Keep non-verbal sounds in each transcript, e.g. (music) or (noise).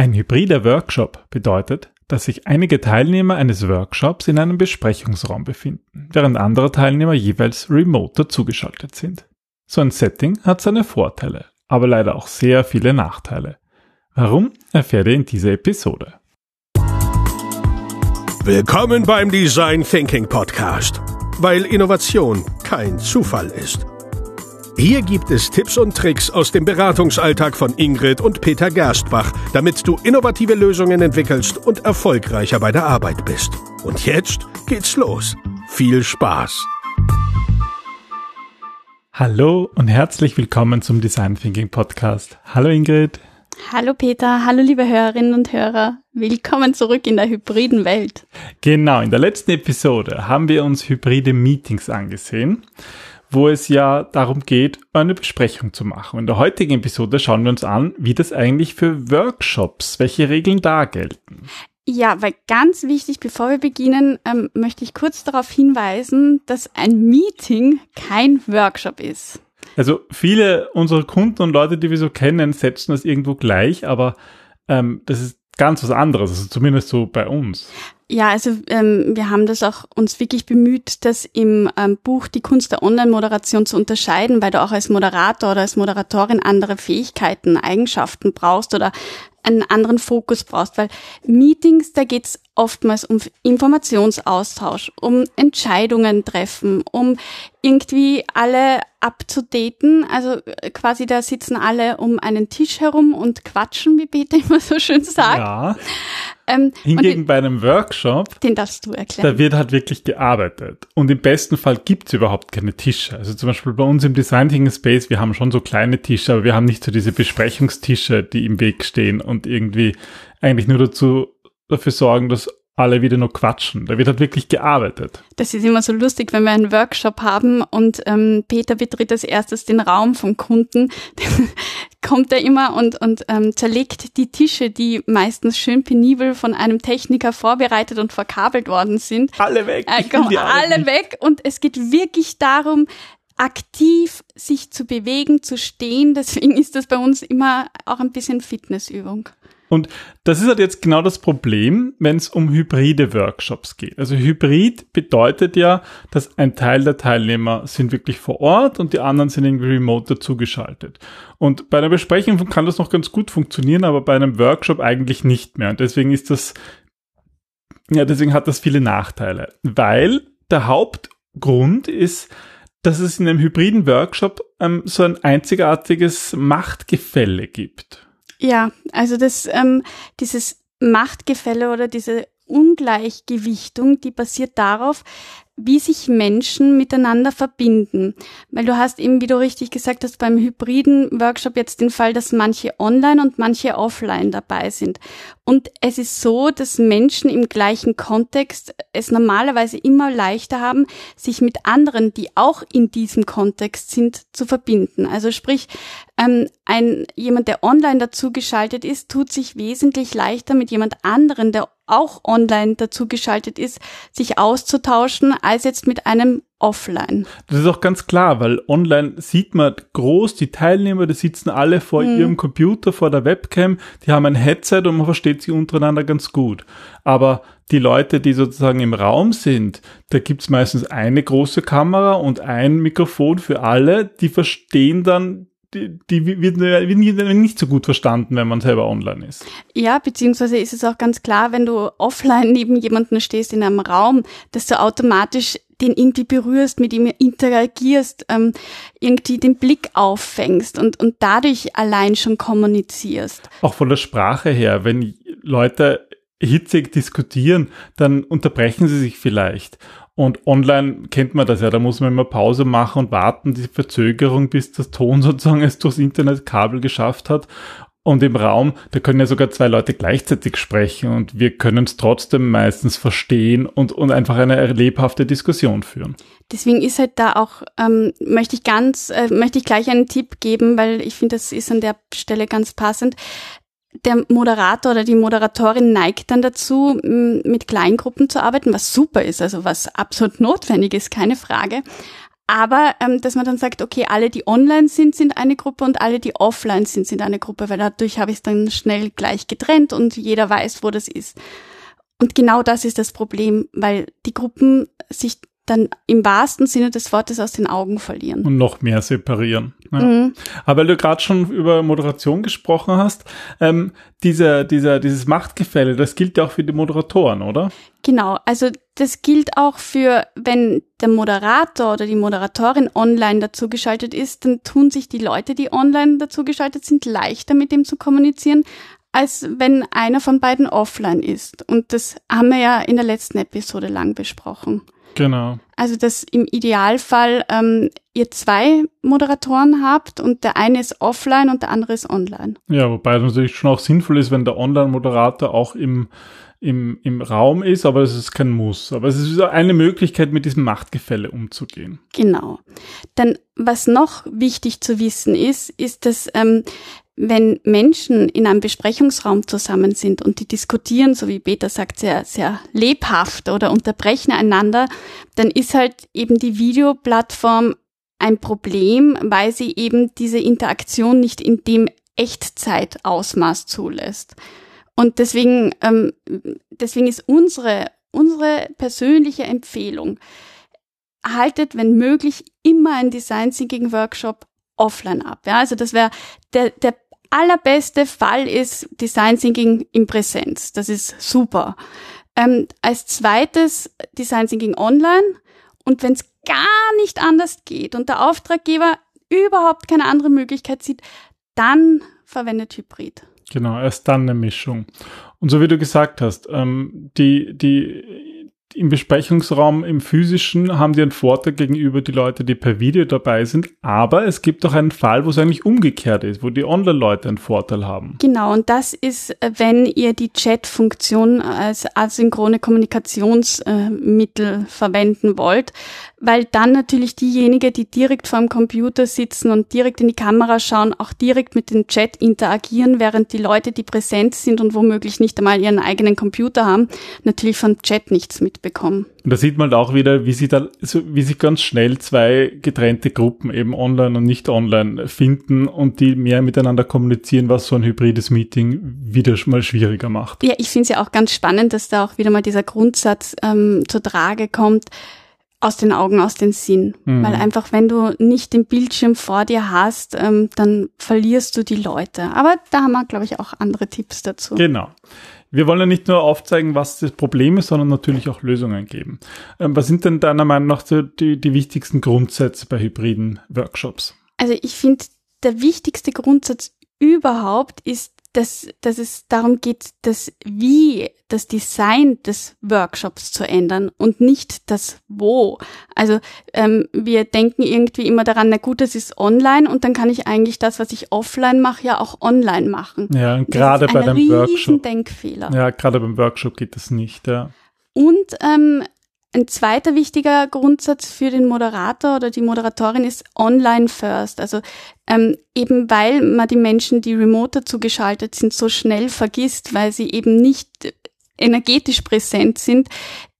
Ein hybrider Workshop bedeutet, dass sich einige Teilnehmer eines Workshops in einem Besprechungsraum befinden, während andere Teilnehmer jeweils remote dazugeschaltet sind. So ein Setting hat seine Vorteile, aber leider auch sehr viele Nachteile. Warum erfährt ihr in dieser Episode? Willkommen beim Design Thinking Podcast, weil Innovation kein Zufall ist. Hier gibt es Tipps und Tricks aus dem Beratungsalltag von Ingrid und Peter Gerstbach, damit du innovative Lösungen entwickelst und erfolgreicher bei der Arbeit bist. Und jetzt geht's los. Viel Spaß! Hallo und herzlich willkommen zum Design Thinking Podcast. Hallo Ingrid. Hallo Peter, hallo liebe Hörerinnen und Hörer. Willkommen zurück in der hybriden Welt. Genau, in der letzten Episode haben wir uns hybride Meetings angesehen wo es ja darum geht, eine Besprechung zu machen. In der heutigen Episode schauen wir uns an, wie das eigentlich für Workshops, welche Regeln da gelten. Ja, weil ganz wichtig, bevor wir beginnen, ähm, möchte ich kurz darauf hinweisen, dass ein Meeting kein Workshop ist. Also viele unserer Kunden und Leute, die wir so kennen, setzen das irgendwo gleich, aber ähm, das ist ganz was anderes, also zumindest so bei uns. Ja, also ähm, wir haben das auch uns wirklich bemüht, das im ähm, Buch Die Kunst der Online-Moderation zu unterscheiden, weil du auch als Moderator oder als Moderatorin andere Fähigkeiten, Eigenschaften brauchst oder einen anderen Fokus brauchst, weil Meetings, da geht's oftmals um Informationsaustausch, um Entscheidungen treffen, um irgendwie alle abzudaten. Also äh, quasi da sitzen alle um einen Tisch herum und quatschen, wie Peter immer so schön sagt. Ja. Ähm, Hingegen den, bei einem Workshop, den darfst du erklären. Da wird halt wirklich gearbeitet. Und im besten Fall gibt's überhaupt keine Tische. Also zum Beispiel bei uns im Design Thinking Space, wir haben schon so kleine Tische, aber wir haben nicht so diese Besprechungstische, die im Weg stehen und irgendwie eigentlich nur dazu dafür sorgen, dass alle wieder nur quatschen. Da wird halt wirklich gearbeitet. Das ist immer so lustig, wenn wir einen Workshop haben und ähm, Peter betritt als erstes den Raum vom Kunden, (laughs) kommt er immer und, und ähm, zerlegt die Tische, die meistens schön penibel von einem Techniker vorbereitet und verkabelt worden sind. Alle weg. Äh, kommen alle nicht. weg und es geht wirklich darum, aktiv sich zu bewegen, zu stehen. Deswegen ist das bei uns immer auch ein bisschen Fitnessübung. Und das ist halt jetzt genau das Problem, wenn es um hybride Workshops geht. Also Hybrid bedeutet ja, dass ein Teil der Teilnehmer sind wirklich vor Ort und die anderen sind irgendwie remote dazugeschaltet. Und bei einer Besprechung kann das noch ganz gut funktionieren, aber bei einem Workshop eigentlich nicht mehr. Und deswegen ist das, ja, deswegen hat das viele Nachteile. Weil der Hauptgrund ist, dass es in einem hybriden Workshop ähm, so ein einzigartiges Machtgefälle gibt. Ja, also das, ähm, dieses Machtgefälle oder diese Ungleichgewichtung, die basiert darauf, wie sich Menschen miteinander verbinden. Weil du hast eben, wie du richtig gesagt hast, beim hybriden Workshop jetzt den Fall, dass manche online und manche offline dabei sind. Und es ist so, dass Menschen im gleichen Kontext es normalerweise immer leichter haben, sich mit anderen, die auch in diesem Kontext sind, zu verbinden. Also sprich, ähm, ein, jemand, der online dazugeschaltet ist, tut sich wesentlich leichter mit jemand anderen, der auch online dazugeschaltet ist, sich auszutauschen, als jetzt mit einem offline. Das ist auch ganz klar, weil online sieht man groß die Teilnehmer, die sitzen alle vor hm. ihrem Computer, vor der Webcam, die haben ein Headset und man versteht sie untereinander ganz gut. Aber die Leute, die sozusagen im Raum sind, da gibt's meistens eine große Kamera und ein Mikrofon für alle, die verstehen dann die, die wird, wird nicht so gut verstanden, wenn man selber online ist. Ja, beziehungsweise ist es auch ganz klar, wenn du offline neben jemanden stehst in einem Raum, dass du automatisch den irgendwie berührst, mit ihm interagierst, ähm, irgendwie den Blick auffängst und, und dadurch allein schon kommunizierst. Auch von der Sprache her, wenn Leute hitzig diskutieren, dann unterbrechen sie sich vielleicht. Und online kennt man das ja, da muss man immer Pause machen und warten, die Verzögerung, bis das Ton (laughs) sozusagen es durchs Internetkabel geschafft hat. Und im Raum, da können ja sogar zwei Leute gleichzeitig sprechen und wir können es trotzdem meistens verstehen und, und einfach eine lebhafte Diskussion führen. Deswegen ist halt da auch, ähm, möchte ich ganz, äh, möchte ich gleich einen Tipp geben, weil ich finde, das ist an der Stelle ganz passend der Moderator oder die Moderatorin neigt dann dazu, mit Kleingruppen zu arbeiten, was super ist, also was absolut notwendig ist, keine Frage. Aber ähm, dass man dann sagt, okay, alle, die online sind, sind eine Gruppe und alle, die offline sind, sind eine Gruppe, weil dadurch habe ich es dann schnell gleich getrennt und jeder weiß, wo das ist. Und genau das ist das Problem, weil die Gruppen sich dann im wahrsten Sinne des Wortes aus den Augen verlieren. Und noch mehr separieren. Ja. Mhm. Aber weil du gerade schon über Moderation gesprochen hast, ähm, dieser, dieser, dieses Machtgefälle, das gilt ja auch für die Moderatoren, oder? Genau, also das gilt auch für, wenn der Moderator oder die Moderatorin online dazugeschaltet ist, dann tun sich die Leute, die online dazugeschaltet sind, leichter mit dem zu kommunizieren, als wenn einer von beiden offline ist. Und das haben wir ja in der letzten Episode lang besprochen. Genau. Also, dass im Idealfall ähm, ihr zwei Moderatoren habt und der eine ist offline und der andere ist online. Ja, wobei es natürlich schon auch sinnvoll ist, wenn der Online-Moderator auch im, im, im Raum ist, aber es ist kein Muss. Aber es ist eine Möglichkeit, mit diesem Machtgefälle umzugehen. Genau. Dann, was noch wichtig zu wissen ist, ist, dass ähm, wenn Menschen in einem Besprechungsraum zusammen sind und die diskutieren, so wie Peter sagt, sehr, sehr lebhaft oder unterbrechen einander, dann ist halt eben die Videoplattform ein Problem, weil sie eben diese Interaktion nicht in dem Echtzeitausmaß zulässt. Und deswegen, ähm, deswegen ist unsere, unsere persönliche Empfehlung, haltet, wenn möglich, immer ein Design Thinking Workshop offline ab. Ja, also das wäre der, der allerbeste Fall ist Design Thinking in Präsenz. Das ist super. Ähm, als zweites Design Thinking online. Und wenn es gar nicht anders geht und der Auftraggeber überhaupt keine andere Möglichkeit sieht, dann verwendet Hybrid. Genau, erst dann eine Mischung. Und so wie du gesagt hast, ähm, die, die im Besprechungsraum im physischen haben die einen Vorteil gegenüber die Leute, die per Video dabei sind. Aber es gibt auch einen Fall, wo es eigentlich umgekehrt ist, wo die Online-Leute einen Vorteil haben. Genau, und das ist, wenn ihr die Chat-Funktion als asynchrone Kommunikationsmittel verwenden wollt, weil dann natürlich diejenigen, die direkt vor dem Computer sitzen und direkt in die Kamera schauen, auch direkt mit dem Chat interagieren, während die Leute, die präsent sind und womöglich nicht einmal ihren eigenen Computer haben, natürlich vom Chat nichts mitbekommen. Und da sieht man auch wieder, wie sich da, wie sich ganz schnell zwei getrennte Gruppen eben online und nicht online finden und die mehr miteinander kommunizieren, was so ein hybrides Meeting wieder mal schwieriger macht. Ja, ich finde es ja auch ganz spannend, dass da auch wieder mal dieser Grundsatz ähm, zur Trage kommt, aus den Augen, aus den Sinn. Mhm. Weil einfach, wenn du nicht den Bildschirm vor dir hast, ähm, dann verlierst du die Leute. Aber da haben wir, glaube ich, auch andere Tipps dazu. Genau. Wir wollen ja nicht nur aufzeigen, was das Problem ist, sondern natürlich auch Lösungen geben. Ähm, was sind denn deiner Meinung nach die, die wichtigsten Grundsätze bei hybriden Workshops? Also ich finde, der wichtigste Grundsatz überhaupt ist dass, dass es darum geht, das Wie, das Design des Workshops zu ändern und nicht das Wo. Also ähm, wir denken irgendwie immer daran, na gut, das ist online und dann kann ich eigentlich das, was ich offline mache, ja auch online machen. Ja, und gerade bei dem Workshop. Denkfehler. Ja, gerade beim Workshop geht das nicht, ja. Und ähm, ein zweiter wichtiger Grundsatz für den Moderator oder die Moderatorin ist Online First. Also ähm, eben weil man die Menschen, die remote zugeschaltet sind, so schnell vergisst, weil sie eben nicht energetisch präsent sind,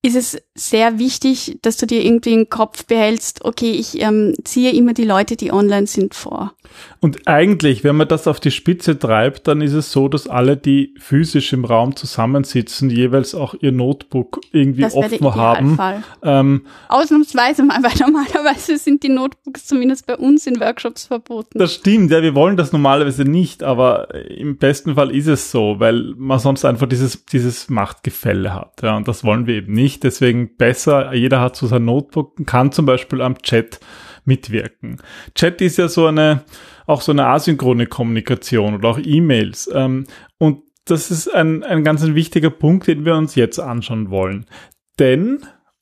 ist es sehr wichtig, dass du dir irgendwie im Kopf behältst, okay, ich ähm, ziehe immer die Leute, die online sind, vor. Und eigentlich, wenn man das auf die Spitze treibt, dann ist es so, dass alle, die physisch im Raum zusammensitzen, jeweils auch ihr Notebook irgendwie das offen haben. Ähm, Ausnahmsweise mal, (laughs) weil normalerweise sind die Notebooks zumindest bei uns in Workshops verboten. Das stimmt, ja, wir wollen das normalerweise nicht, aber im besten Fall ist es so, weil man sonst einfach dieses, dieses Machtgefälle hat. Ja, und das wollen wir eben nicht. Deswegen besser, jeder hat so sein Notebook, kann zum Beispiel am Chat mitwirken. Chat ist ja so eine, auch so eine asynchrone Kommunikation oder auch E-Mails. Ähm, und das ist ein, ein ganz ein wichtiger Punkt, den wir uns jetzt anschauen wollen. Denn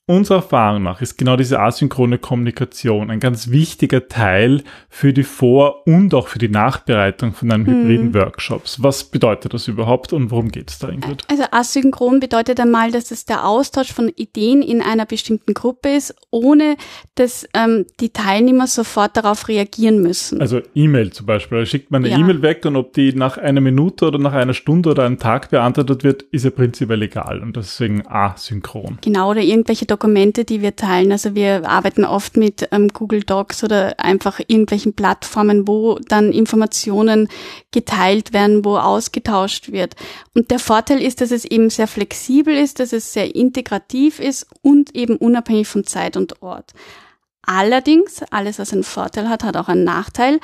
Unserer Erfahrung nach ist genau diese asynchrone Kommunikation ein ganz wichtiger Teil für die Vor- und auch für die Nachbereitung von einem hybriden mhm. Workshops. Was bedeutet das überhaupt und worum geht es da, Ingrid? Also asynchron bedeutet einmal, dass es der Austausch von Ideen in einer bestimmten Gruppe ist, ohne dass ähm, die Teilnehmer sofort darauf reagieren müssen. Also E-Mail zum Beispiel. Da schickt man eine ja. E-Mail weg und ob die nach einer Minute oder nach einer Stunde oder einem Tag beantwortet wird, ist ja prinzipiell egal und deswegen asynchron. Genau, oder irgendwelche Dokumente Dokumente, die wir teilen. Also wir arbeiten oft mit ähm, Google Docs oder einfach irgendwelchen Plattformen, wo dann Informationen geteilt werden, wo ausgetauscht wird. Und der Vorteil ist, dass es eben sehr flexibel ist, dass es sehr integrativ ist und eben unabhängig von Zeit und Ort. Allerdings, alles was einen Vorteil hat, hat auch einen Nachteil.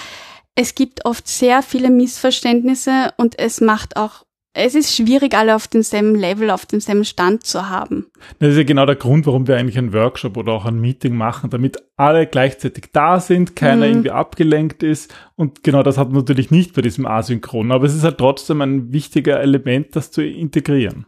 Es gibt oft sehr viele Missverständnisse und es macht auch es ist schwierig, alle auf demselben Level, auf demselben Stand zu haben. Das ist ja genau der Grund, warum wir eigentlich einen Workshop oder auch ein Meeting machen, damit alle gleichzeitig da sind, keiner mhm. irgendwie abgelenkt ist. Und genau das hat man natürlich nicht bei diesem Asynchron. Aber es ist halt trotzdem ein wichtiger Element, das zu integrieren.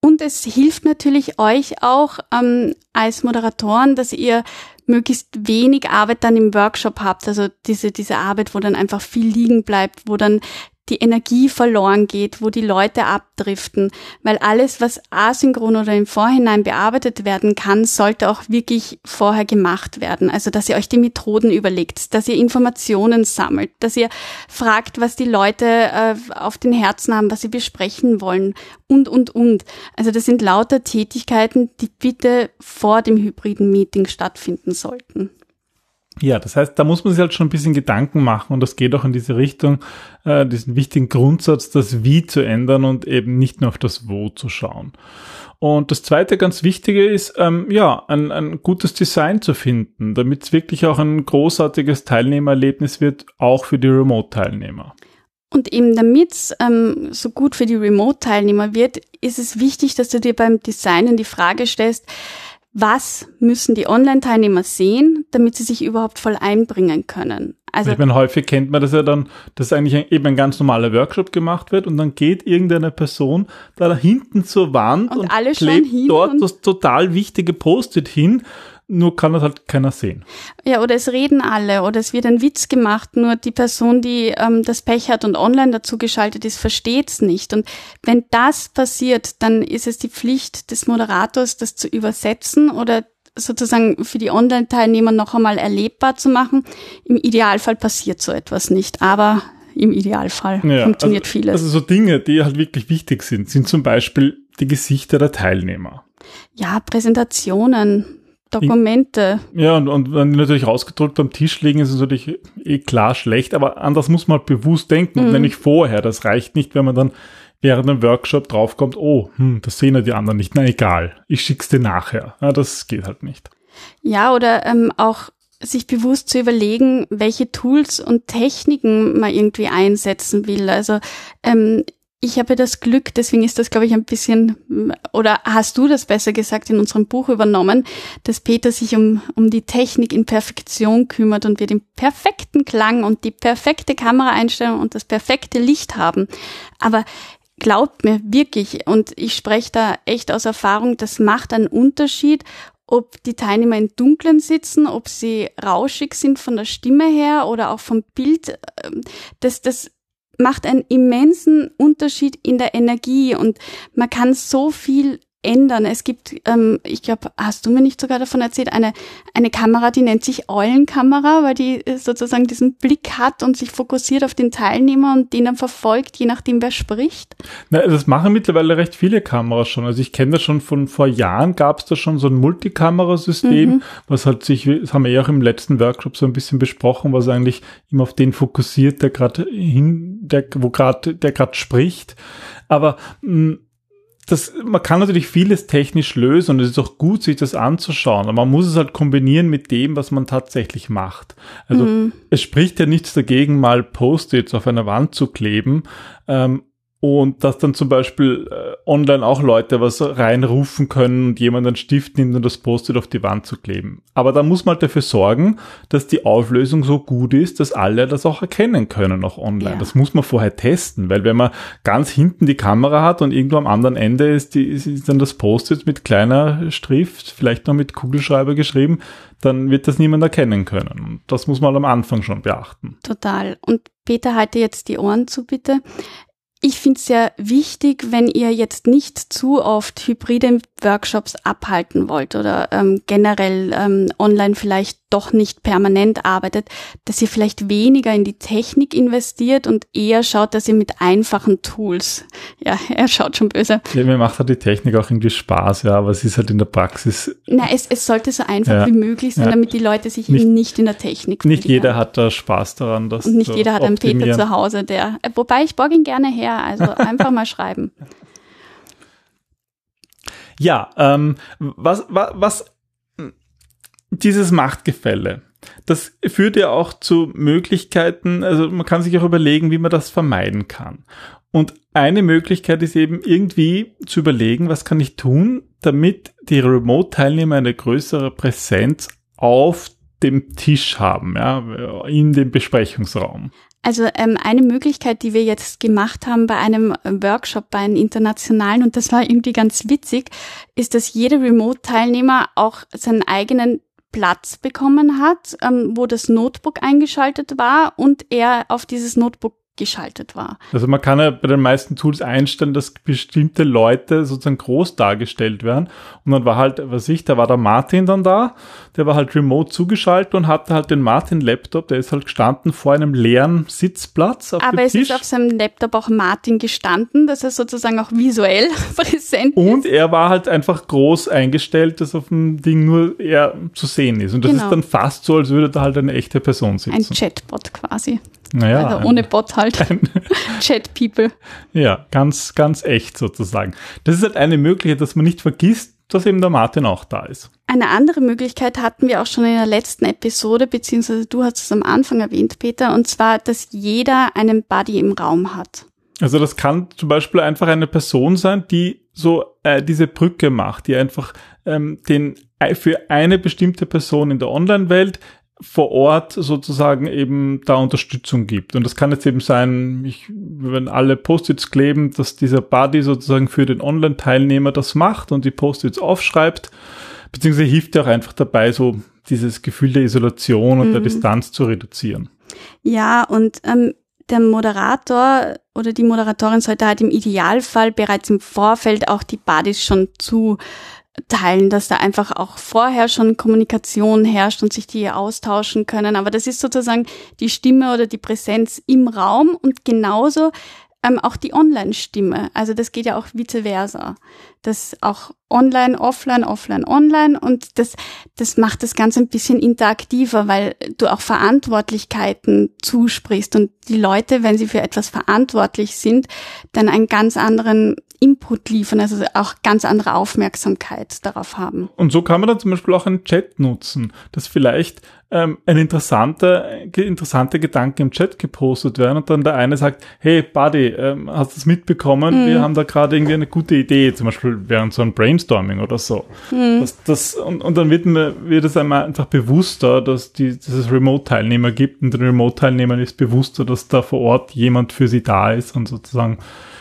Und es hilft natürlich euch auch ähm, als Moderatoren, dass ihr möglichst wenig Arbeit dann im Workshop habt. Also diese, diese Arbeit, wo dann einfach viel liegen bleibt, wo dann die Energie verloren geht, wo die Leute abdriften, weil alles, was asynchron oder im Vorhinein bearbeitet werden kann, sollte auch wirklich vorher gemacht werden. Also, dass ihr euch die Methoden überlegt, dass ihr Informationen sammelt, dass ihr fragt, was die Leute äh, auf den Herzen haben, was sie besprechen wollen und, und, und. Also, das sind lauter Tätigkeiten, die bitte vor dem hybriden Meeting stattfinden sollten. Ja, das heißt, da muss man sich halt schon ein bisschen Gedanken machen und das geht auch in diese Richtung, äh, diesen wichtigen Grundsatz, das Wie zu ändern und eben nicht nur auf das Wo zu schauen. Und das zweite ganz wichtige ist, ähm, ja, ein, ein gutes Design zu finden, damit es wirklich auch ein großartiges Teilnehmererlebnis wird, auch für die Remote-Teilnehmer. Und eben damit es ähm, so gut für die Remote-Teilnehmer wird, ist es wichtig, dass du dir beim Designen die Frage stellst, was müssen die Online-Teilnehmer sehen, damit sie sich überhaupt voll einbringen können. Also ich meine, häufig kennt man das ja dann, dass eigentlich eben ein ganz normaler Workshop gemacht wird und dann geht irgendeine Person da hinten zur Wand und, und klebt dort das total wichtige Post-it hin nur kann das halt keiner sehen. Ja, oder es reden alle oder es wird ein Witz gemacht, nur die Person, die ähm, das Pech hat und online dazu geschaltet ist, versteht es nicht. Und wenn das passiert, dann ist es die Pflicht des Moderators, das zu übersetzen oder sozusagen für die Online-Teilnehmer noch einmal erlebbar zu machen. Im Idealfall passiert so etwas nicht, aber im Idealfall ja, funktioniert also, vieles. Also so Dinge, die halt wirklich wichtig sind, sind zum Beispiel die Gesichter der Teilnehmer. Ja, Präsentationen, Dokumente. Ja, und, und wenn die natürlich rausgedrückt am Tisch liegen, ist es natürlich eh klar schlecht, aber an das muss man bewusst denken, mhm. nämlich vorher. Das reicht nicht, wenn man dann während dem Workshop draufkommt, oh, hm, das sehen ja die anderen nicht. Na egal, ich schick's dir nachher. Ja, das geht halt nicht. Ja, oder ähm, auch sich bewusst zu überlegen, welche Tools und Techniken man irgendwie einsetzen will. Also ähm, ich habe das Glück, deswegen ist das, glaube ich, ein bisschen, oder hast du das besser gesagt in unserem Buch übernommen, dass Peter sich um, um die Technik in Perfektion kümmert und wir den perfekten Klang und die perfekte Kameraeinstellung und das perfekte Licht haben. Aber glaubt mir wirklich, und ich spreche da echt aus Erfahrung, das macht einen Unterschied, ob die Teilnehmer im Dunkeln sitzen, ob sie rauschig sind von der Stimme her oder auch vom Bild. Ähm, das, das macht einen immensen Unterschied in der Energie und man kann so viel ändern. Es gibt, ähm, ich glaube, hast du mir nicht sogar davon erzählt, eine, eine Kamera, die nennt sich Eulenkamera, weil die äh, sozusagen diesen Blick hat und sich fokussiert auf den Teilnehmer und den dann verfolgt, je nachdem, wer spricht. Na, das machen mittlerweile recht viele Kameras schon. Also ich kenne das schon von vor Jahren, gab es da schon so ein Multikamerasystem, mhm. was halt sich, das haben wir ja auch im letzten Workshop so ein bisschen besprochen, was eigentlich immer auf den fokussiert, der gerade hin, der, wo gerade, der gerade spricht. Aber mh, mm, das, man kann natürlich vieles technisch lösen und es ist auch gut, sich das anzuschauen. Aber man muss es halt kombinieren mit dem, was man tatsächlich macht. Also mhm. es spricht ja nichts dagegen, mal Post-its auf einer Wand zu kleben. Ähm, und dass dann zum Beispiel äh, online auch Leute was reinrufen können und jemand einen Stift nimmt und das Post-it auf die Wand zu kleben. Aber da muss man halt dafür sorgen, dass die Auflösung so gut ist, dass alle das auch erkennen können, auch online. Ja. Das muss man vorher testen, weil wenn man ganz hinten die Kamera hat und irgendwo am anderen Ende ist, die, ist dann das Post-it mit kleiner Schrift, vielleicht noch mit Kugelschreiber geschrieben, dann wird das niemand erkennen können. Und das muss man am Anfang schon beachten. Total. Und Peter, halte jetzt die Ohren zu, bitte. Ich finde es sehr wichtig, wenn ihr jetzt nicht zu oft hybride Workshops abhalten wollt oder ähm, generell ähm, online vielleicht doch nicht permanent arbeitet, dass ihr vielleicht weniger in die Technik investiert und eher schaut, dass ihr mit einfachen Tools, (laughs) ja, (laughs) er schaut schon böse. Ja, mir macht halt die Technik auch irgendwie Spaß, ja, aber es ist halt in der Praxis. Na, es, es sollte so einfach Ja. wie möglich sein, Ja. damit die Leute sich Nicht- eben nicht in der Technik Nicht verlieren. jeder hat da Spaß daran, das Und nicht jeder hat einen Peter zu Hause, der, äh, wobei ich borge ihn gerne her, also (laughs) einfach mal schreiben. Ja, ähm, was, was, was dieses Machtgefälle, das führt ja auch zu Möglichkeiten, also man kann sich auch überlegen, wie man das vermeiden kann. Und eine Möglichkeit ist eben irgendwie zu überlegen, was kann ich tun, damit die Remote-Teilnehmer eine größere Präsenz auf dem Tisch haben, ja, in dem Besprechungsraum. Also ähm, eine Möglichkeit, die wir jetzt gemacht haben bei einem Workshop, bei einem internationalen, und das war irgendwie ganz witzig, ist, dass jeder Remote-Teilnehmer auch seinen eigenen Platz bekommen hat, ähm, wo das Notebook eingeschaltet war und er auf dieses Notebook geschaltet war. Also man kann ja bei den meisten Tools einstellen, dass bestimmte Leute sozusagen groß dargestellt werden. Und dann war halt, was ich, da war der Martin dann da, der war halt remote zugeschaltet und hatte halt den Martin-Laptop, der ist halt gestanden vor einem leeren Sitzplatz auf Aber dem es Tisch. ist auf seinem Laptop auch Martin gestanden, dass er sozusagen auch visuell (laughs) präsent und er war halt einfach groß eingestellt, dass auf dem Ding nur er zu sehen ist. Und das Genau. ist dann fast so, als würde da halt eine echte Person ein sitzen. Chatbot quasi. naja, also ein- ohne Bot halt. (laughs) Chat-People. Ja, ganz, ganz echt sozusagen. Das ist halt eine Möglichkeit, dass man nicht vergisst, dass eben der Martin auch da ist. Eine andere Möglichkeit hatten wir auch schon in der letzten Episode, beziehungsweise du hast es am Anfang erwähnt, Peter, und zwar, dass jeder einen Buddy im Raum hat. Also das kann zum Beispiel einfach eine Person sein, die so äh, diese Brücke macht, die einfach ähm, den äh, für eine bestimmte Person in der Online-Welt vor Ort sozusagen eben da Unterstützung gibt. Und das kann jetzt eben sein, ich, wenn alle Post-its kleben, dass dieser Buddy sozusagen für den Online-Teilnehmer das macht und die Post-its aufschreibt, beziehungsweise hilft ja auch einfach dabei, so dieses Gefühl der Isolation und der Mhm. Distanz zu reduzieren. Ja, und ähm, der Moderator oder die Moderatorin sollte halt im Idealfall bereits im Vorfeld auch die Buddies schon zuteilen, dass da einfach auch vorher schon Kommunikation herrscht und sich die austauschen können. Aber das ist sozusagen die Stimme oder die Präsenz im Raum und genauso ähm, auch die Online-Stimme. Also das geht ja auch vice versa. Das auch online, offline, offline, online und das, das macht das Ganze ein bisschen interaktiver, weil du auch Verantwortlichkeiten zusprichst und die Leute, wenn sie für etwas verantwortlich sind, dann einen ganz anderen Input liefern, also auch ganz andere Aufmerksamkeit darauf haben. Und so kann man dann zum Beispiel auch einen Chat nutzen, dass vielleicht ähm, ein interessanter, interessante Gedanken im Chat gepostet werden und dann der eine sagt, hey Buddy, ähm, hast du es mitbekommen? Wir haben da gerade irgendwie eine gute Idee, zum Beispiel während so ein Brainstorming oder so. Das, das, und, und dann wird, mir, wird es einem einfach bewusster, dass, die, dass es Remote-Teilnehmer gibt und den Remote-Teilnehmern ist bewusster, dass da vor Ort jemand für sie da ist und sozusagen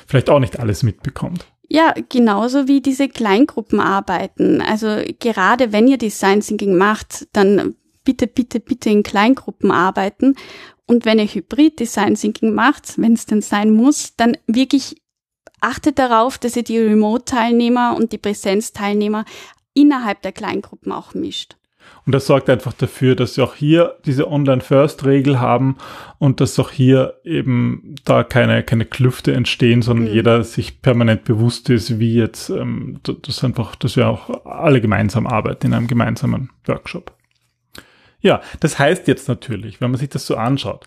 vielleicht auch nicht alles mitbekommt. Ja, genauso wie diese Kleingruppenarbeiten. Also gerade wenn ihr Design Thinking macht, dann bitte, bitte, bitte in Kleingruppen arbeiten. Und wenn ihr Hybrid Design Thinking macht, wenn es denn sein muss, dann wirklich achtet darauf, dass ihr die Remote-Teilnehmer und die Präsenzteilnehmer innerhalb der Kleingruppen auch mischt. Und das sorgt einfach dafür, dass wir auch hier diese Online-First-Regel haben und dass auch hier eben da keine, keine Klüfte entstehen, sondern Mhm. jeder sich permanent bewusst ist, wie jetzt, ähm, das einfach, dass wir auch alle gemeinsam arbeiten in einem gemeinsamen Workshop. Ja, das heißt jetzt natürlich, wenn man sich das so anschaut,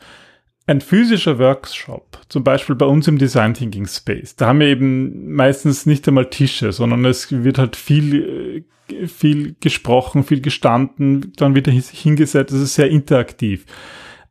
ein physischer Workshop, zum Beispiel bei uns im Design Thinking Space, da haben wir eben meistens nicht einmal Tische, sondern es wird halt viel, äh, viel gesprochen, viel gestanden, dann wieder hin- hingesetzt, es ist sehr interaktiv.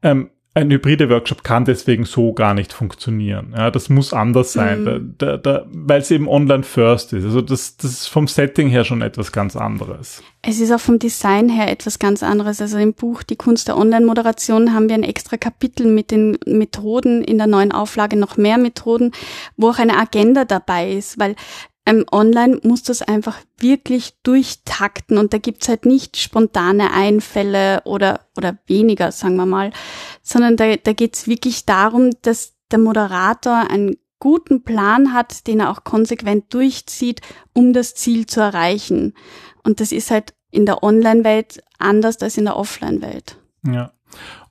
Ähm, ein hybride Workshop kann deswegen so gar nicht funktionieren. Ja, das muss anders sein, Mhm. da, da, da, weil es eben online first ist. Also das, das ist vom Setting her schon etwas ganz anderes. Es ist auch vom Design her etwas ganz anderes. Also im Buch Die Kunst der Online-Moderation haben wir ein extra Kapitel mit den Methoden, in der neuen Auflage noch mehr Methoden, wo auch eine Agenda dabei ist, weil ähm, online musst du es einfach wirklich durchtakten und da gibt's halt nicht spontane Einfälle oder, oder weniger, sagen wir mal, sondern da, da geht's wirklich darum, dass der Moderator ein guten Plan hat, den er auch konsequent durchzieht, um das Ziel zu erreichen. Und das ist halt in der Online-Welt anders als in der Offline-Welt. Ja.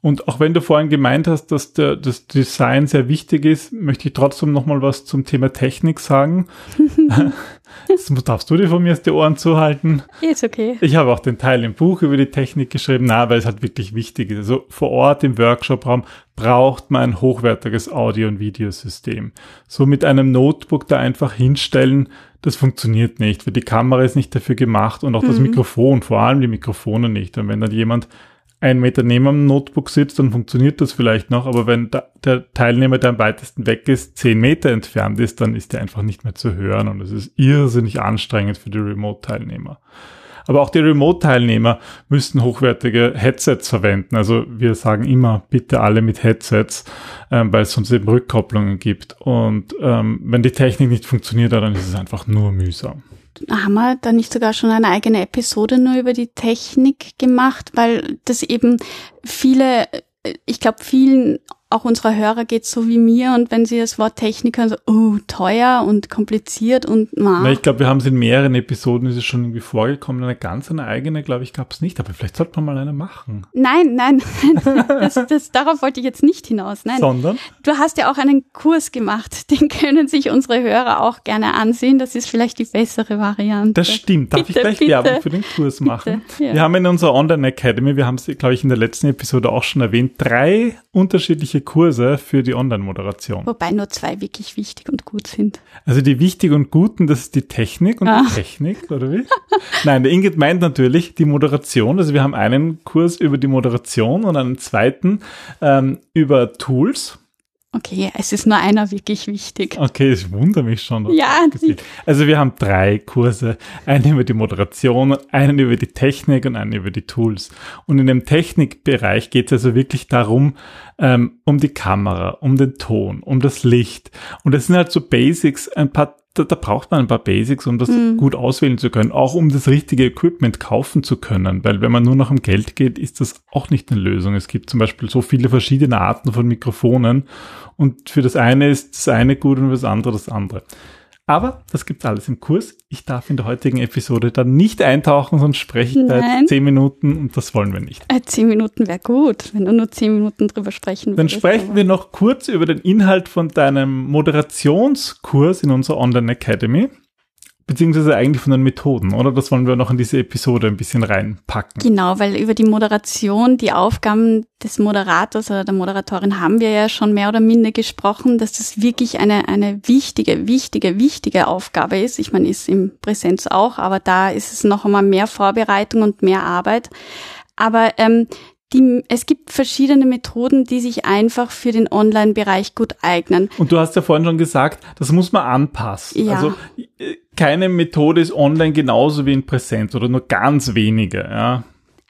Und auch wenn du vorhin gemeint hast, dass der, das Design sehr wichtig ist, möchte ich trotzdem nochmal was zum Thema Technik sagen. (laughs) das darfst du dir von mir aus die Ohren zuhalten. Ist okay. Ich habe auch den Teil im Buch über die Technik geschrieben, na, weil es halt wirklich wichtig ist. Also vor Ort im Workshopraum braucht man ein hochwertiges Audio- und Videosystem. So mit einem Notebook da einfach hinstellen, das funktioniert nicht, weil die Kamera ist nicht dafür gemacht und auch mhm. das Mikrofon, vor allem die Mikrofone nicht. Und wenn dann jemand ein Meter neben dem Notebook sitzt, dann funktioniert das vielleicht noch, aber wenn da, der Teilnehmer, der am weitesten weg ist, zehn Meter entfernt ist, dann ist der einfach nicht mehr zu hören und es ist irrsinnig anstrengend für die Remote-Teilnehmer. Aber auch die Remote-Teilnehmer müssten hochwertige Headsets verwenden. Also wir sagen immer, bitte alle mit Headsets, ähm, weil es sonst eben Rückkopplungen gibt. Und ähm, wenn die Technik nicht funktioniert, dann ist es einfach nur mühsam haben wir da nicht sogar schon eine eigene Episode nur über die Technik gemacht, weil das eben viele, ich glaube, vielen auch unserer Hörer geht so wie mir und wenn sie das Wort Technik hören, so, oh, teuer und kompliziert und na. na ich glaube, wir haben es in mehreren Episoden, ist es schon irgendwie vorgekommen. Eine ganz eine eigene, glaube ich, gab es nicht, aber vielleicht sollte man mal eine machen. Nein, nein, (laughs) das, das, darauf wollte ich jetzt nicht hinaus. Nein. Sondern? Du hast ja auch einen Kurs gemacht, (laughs) den können sich unsere Hörer auch gerne ansehen. Das ist vielleicht die bessere Variante. Das stimmt. Darf bitte, ich gleich bitte, Werbung für den Kurs machen? Bitte, ja. Wir haben in unserer Online Academy, wir haben es, glaube ich, in der letzten Episode auch schon erwähnt, drei unterschiedliche unterschiedliche Kurse für die Online-Moderation. Wobei nur zwei wirklich wichtig und gut sind. Also die wichtig und guten, das ist die Technik und ah. die Technik, oder wie? (laughs) Nein, der Ingrid meint natürlich die Moderation. Also wir haben einen Kurs über die Moderation und einen zweiten ähm, über Tools. Okay, es ist nur einer wirklich wichtig. Okay, ich wundere mich schon. Ja. Also wir haben drei Kurse. Einen über die Moderation, einen über die Technik und einen über die Tools. Und in dem Technikbereich geht es also wirklich darum, ähm, um die Kamera, um den Ton, um das Licht. Und das sind halt so Basics, ein paar da, da braucht man ein paar Basics, um das mhm. gut auswählen zu können, auch um das richtige Equipment kaufen zu können, weil wenn man nur nach dem Geld geht, ist das auch nicht eine Lösung. Es gibt zum Beispiel so viele verschiedene Arten von Mikrofonen und für das eine ist das eine gut und für das andere das andere. Aber das gibt's alles im Kurs. Ich darf in der heutigen Episode dann nicht eintauchen, sonst spreche ich da jetzt zehn Minuten und das wollen wir nicht. Äh, zehn Minuten wäre gut, wenn du nur zehn Minuten drüber sprechen würdest. Dann sprechen wir noch kurz über den Inhalt von deinem Moderationskurs in unserer Online Academy beziehungsweise eigentlich von den Methoden, oder? Das wollen wir noch in diese Episode ein bisschen reinpacken. Genau, weil über die Moderation, die Aufgaben des Moderators oder der Moderatorin haben wir ja schon mehr oder minder gesprochen, dass das wirklich eine, eine wichtige, wichtige, wichtige Aufgabe ist. Ich meine, ist im Präsenz auch, aber da ist es noch einmal mehr Vorbereitung und mehr Arbeit. Aber ähm, die, es gibt verschiedene Methoden, die sich einfach für den Online-Bereich gut eignen. Und du hast ja vorhin schon gesagt, das muss man anpassen. Ja. Also keine Methode ist online genauso wie in Präsenz oder nur ganz wenige. Ja.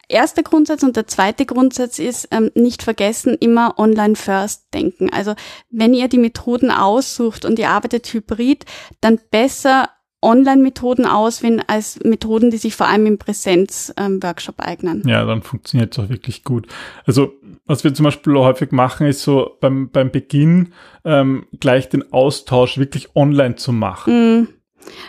Erster Grundsatz und der zweite Grundsatz ist, ähm, nicht vergessen, immer online first denken. Also wenn ihr die Methoden aussucht und ihr arbeitet hybrid, dann besser Online-Methoden auswählen als Methoden, die sich vor allem im Präsenz-Workshop ähm, eignen. Ja, dann funktioniert es auch wirklich gut. Also was wir zum Beispiel häufig machen, ist so beim, beim Beginn ähm, gleich den Austausch wirklich online zu machen. Mm.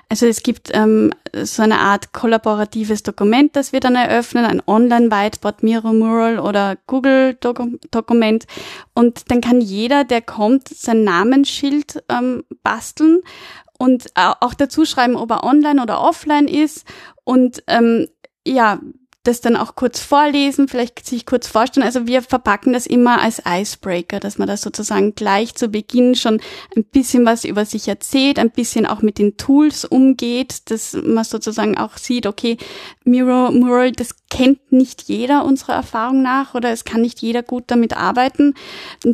Also es gibt ähm, so eine Art kollaboratives Dokument, das wir dann eröffnen, ein Online-Whiteboard, Miro Mural oder Google-Dokument. Und dann kann jeder, der kommt, sein Namensschild ähm, basteln und auch dazu schreiben, ob er online oder offline ist und ähm, ja, das dann auch kurz vorlesen, vielleicht sich kurz vorstellen. Also wir verpacken das immer als Icebreaker, dass man da sozusagen gleich zu Beginn schon ein bisschen was über sich erzählt, ein bisschen auch mit den Tools umgeht, dass man sozusagen auch sieht, okay, Miro, Mural, das kennt nicht jeder unserer Erfahrung nach oder es kann nicht jeder gut damit arbeiten,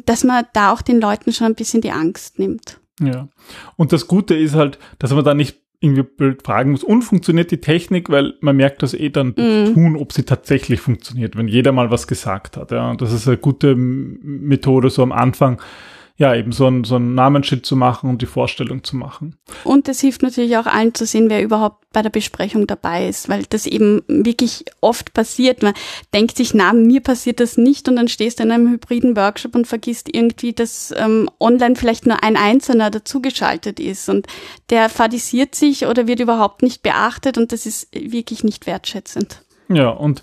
dass man da auch den Leuten schon ein bisschen die Angst nimmt. Ja. Und das Gute ist halt, dass man da nicht irgendwie blöd fragen muss. Und funktioniert die Technik, weil man merkt das eh dann mm. tun, ob sie tatsächlich funktioniert, wenn jeder mal was gesagt hat. Ja, und das ist eine gute Methode, so am Anfang ja, eben so ein, so ein Namensschild zu machen und die Vorstellung zu machen. Und es hilft natürlich auch allen zu sehen, wer überhaupt bei der Besprechung dabei ist, weil das eben wirklich oft passiert. Man denkt sich, na, mir passiert das nicht und dann stehst du in einem hybriden Workshop und vergisst irgendwie, dass ähm, online vielleicht nur ein Einzelner dazugeschaltet ist und der fadisiert sich oder wird überhaupt nicht beachtet und das ist wirklich nicht wertschätzend. Ja, und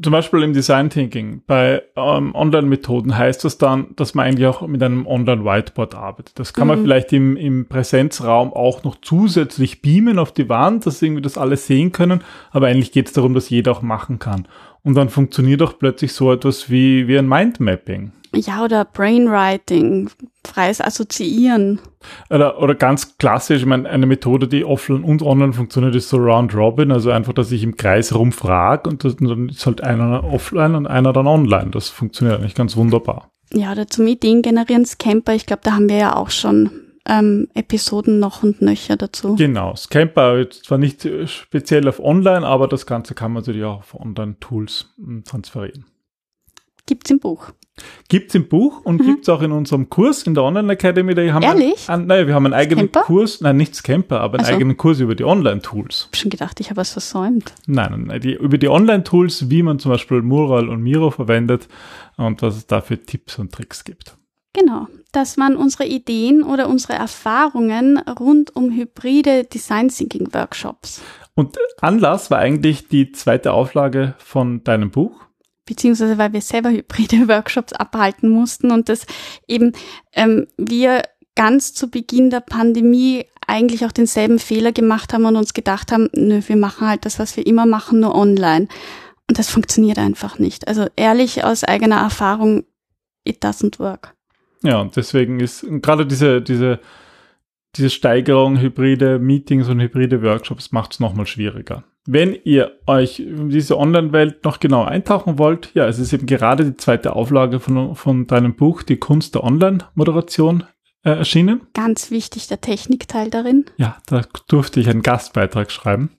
zum Beispiel im Design Thinking bei ähm, Online-Methoden heißt das dann, dass man eigentlich auch mit einem Online-Whiteboard arbeitet. Das kann mhm. man vielleicht im, im Präsenzraum auch noch zusätzlich beamen auf die Wand, dass irgendwie das alle sehen können, aber eigentlich geht es darum, dass jeder auch machen kann. Und dann funktioniert auch plötzlich so etwas wie, wie ein Mindmapping. Ja, oder Brainwriting, freies Assoziieren. Oder, oder ganz klassisch, ich meine, eine Methode, die offline und online funktioniert, ist so Round Robin, also einfach, dass ich im Kreis rumfrage und, das, und dann ist halt einer offline und einer dann online. Das funktioniert eigentlich ganz wunderbar. Ja, oder zum Ideen generieren Scamper, ich glaube, da haben wir ja auch schon ähm, Episoden noch und nöcher dazu. Genau, Scamper zwar nicht speziell auf online, aber das Ganze kann man natürlich auch auf Online-Tools hm, transferieren. Gibt's im Buch. Gibt's im Buch und mhm. gibt's auch in unserem Kurs in der Online Academy. Da haben Ehrlich? Ein, naja, wir haben einen eigenen Scamper? Kurs, nein, nicht Scamper, aber einen Ach so. eigenen Kurs über die Online-Tools. Ich hab schon gedacht, ich habe was versäumt. Nein, nein, nein, die, über die Online-Tools, wie man zum Beispiel Mural und Miro verwendet und was es da für Tipps und Tricks gibt. Genau, das waren unsere Ideen oder unsere Erfahrungen rund um hybride Design Thinking Workshops. Und Anlass war eigentlich die zweite Auflage von deinem Buch. beziehungsweise weil wir selber hybride (laughs) Workshops abhalten mussten und das eben ähm, wir ganz zu Beginn der Pandemie eigentlich auch denselben Fehler gemacht haben und uns gedacht haben, nö, wir machen halt das, was wir immer machen, nur online. Und das funktioniert einfach nicht. Also ehrlich aus eigener Erfahrung, it doesn't work. Ja, und deswegen ist gerade diese, diese, diese Steigerung hybride Meetings und hybride Workshops macht es nochmal schwieriger. Wenn ihr euch in diese Online-Welt noch genau eintauchen wollt, ja, es ist eben gerade die zweite Auflage von, von deinem Buch, Die Kunst der Online-Moderation, äh, erschienen. Ganz wichtig der Technikteil darin. Ja, da durfte ich einen Gastbeitrag schreiben.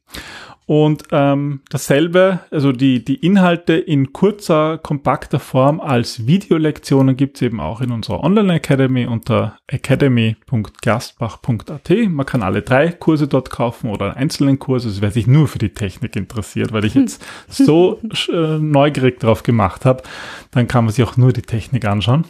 Und ähm, dasselbe, also die, die Inhalte in kurzer, kompakter Form als Videolektionen gibt's eben auch in unserer Online-Academy unter academy.gerstbach.at. Man kann alle drei Kurse dort kaufen oder einen einzelnen Kurs, also wer sich nur für die Technik interessiert, weil ich jetzt so äh, neugierig drauf gemacht habe, dann kann man sich auch nur die Technik anschauen.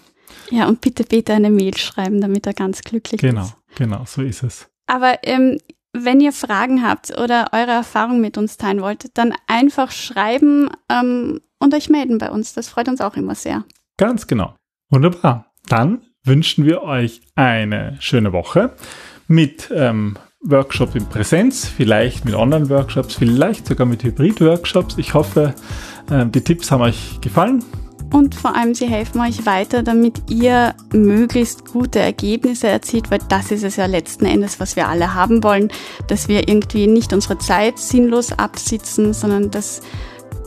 Ja, und bitte Peter eine Mail schreiben, damit er ganz glücklich Genau, ist. genau, so ist es. Aber ähm, wenn ihr Fragen habt oder eure Erfahrung mit uns teilen wollt, dann einfach schreiben ähm, und euch melden bei uns. Das freut uns auch immer sehr. Ganz genau. Wunderbar. Dann wünschen wir euch eine schöne Woche mit ähm, Workshop in Präsenz, vielleicht mit Online-Workshops, vielleicht sogar mit Hybrid-Workshops. Ich hoffe, äh, die Tipps haben euch gefallen. Und vor allem, sie helfen euch weiter, damit ihr möglichst gute Ergebnisse erzielt, weil das ist es ja letzten Endes, was wir alle haben wollen, dass wir irgendwie nicht unsere Zeit sinnlos absitzen, sondern dass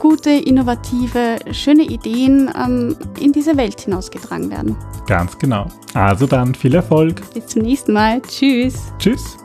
gute, innovative, schöne Ideen ähm, in diese Welt hinausgetragen werden. Ganz genau. Also dann viel Erfolg. Bis zum nächsten Mal. Tschüss. Tschüss.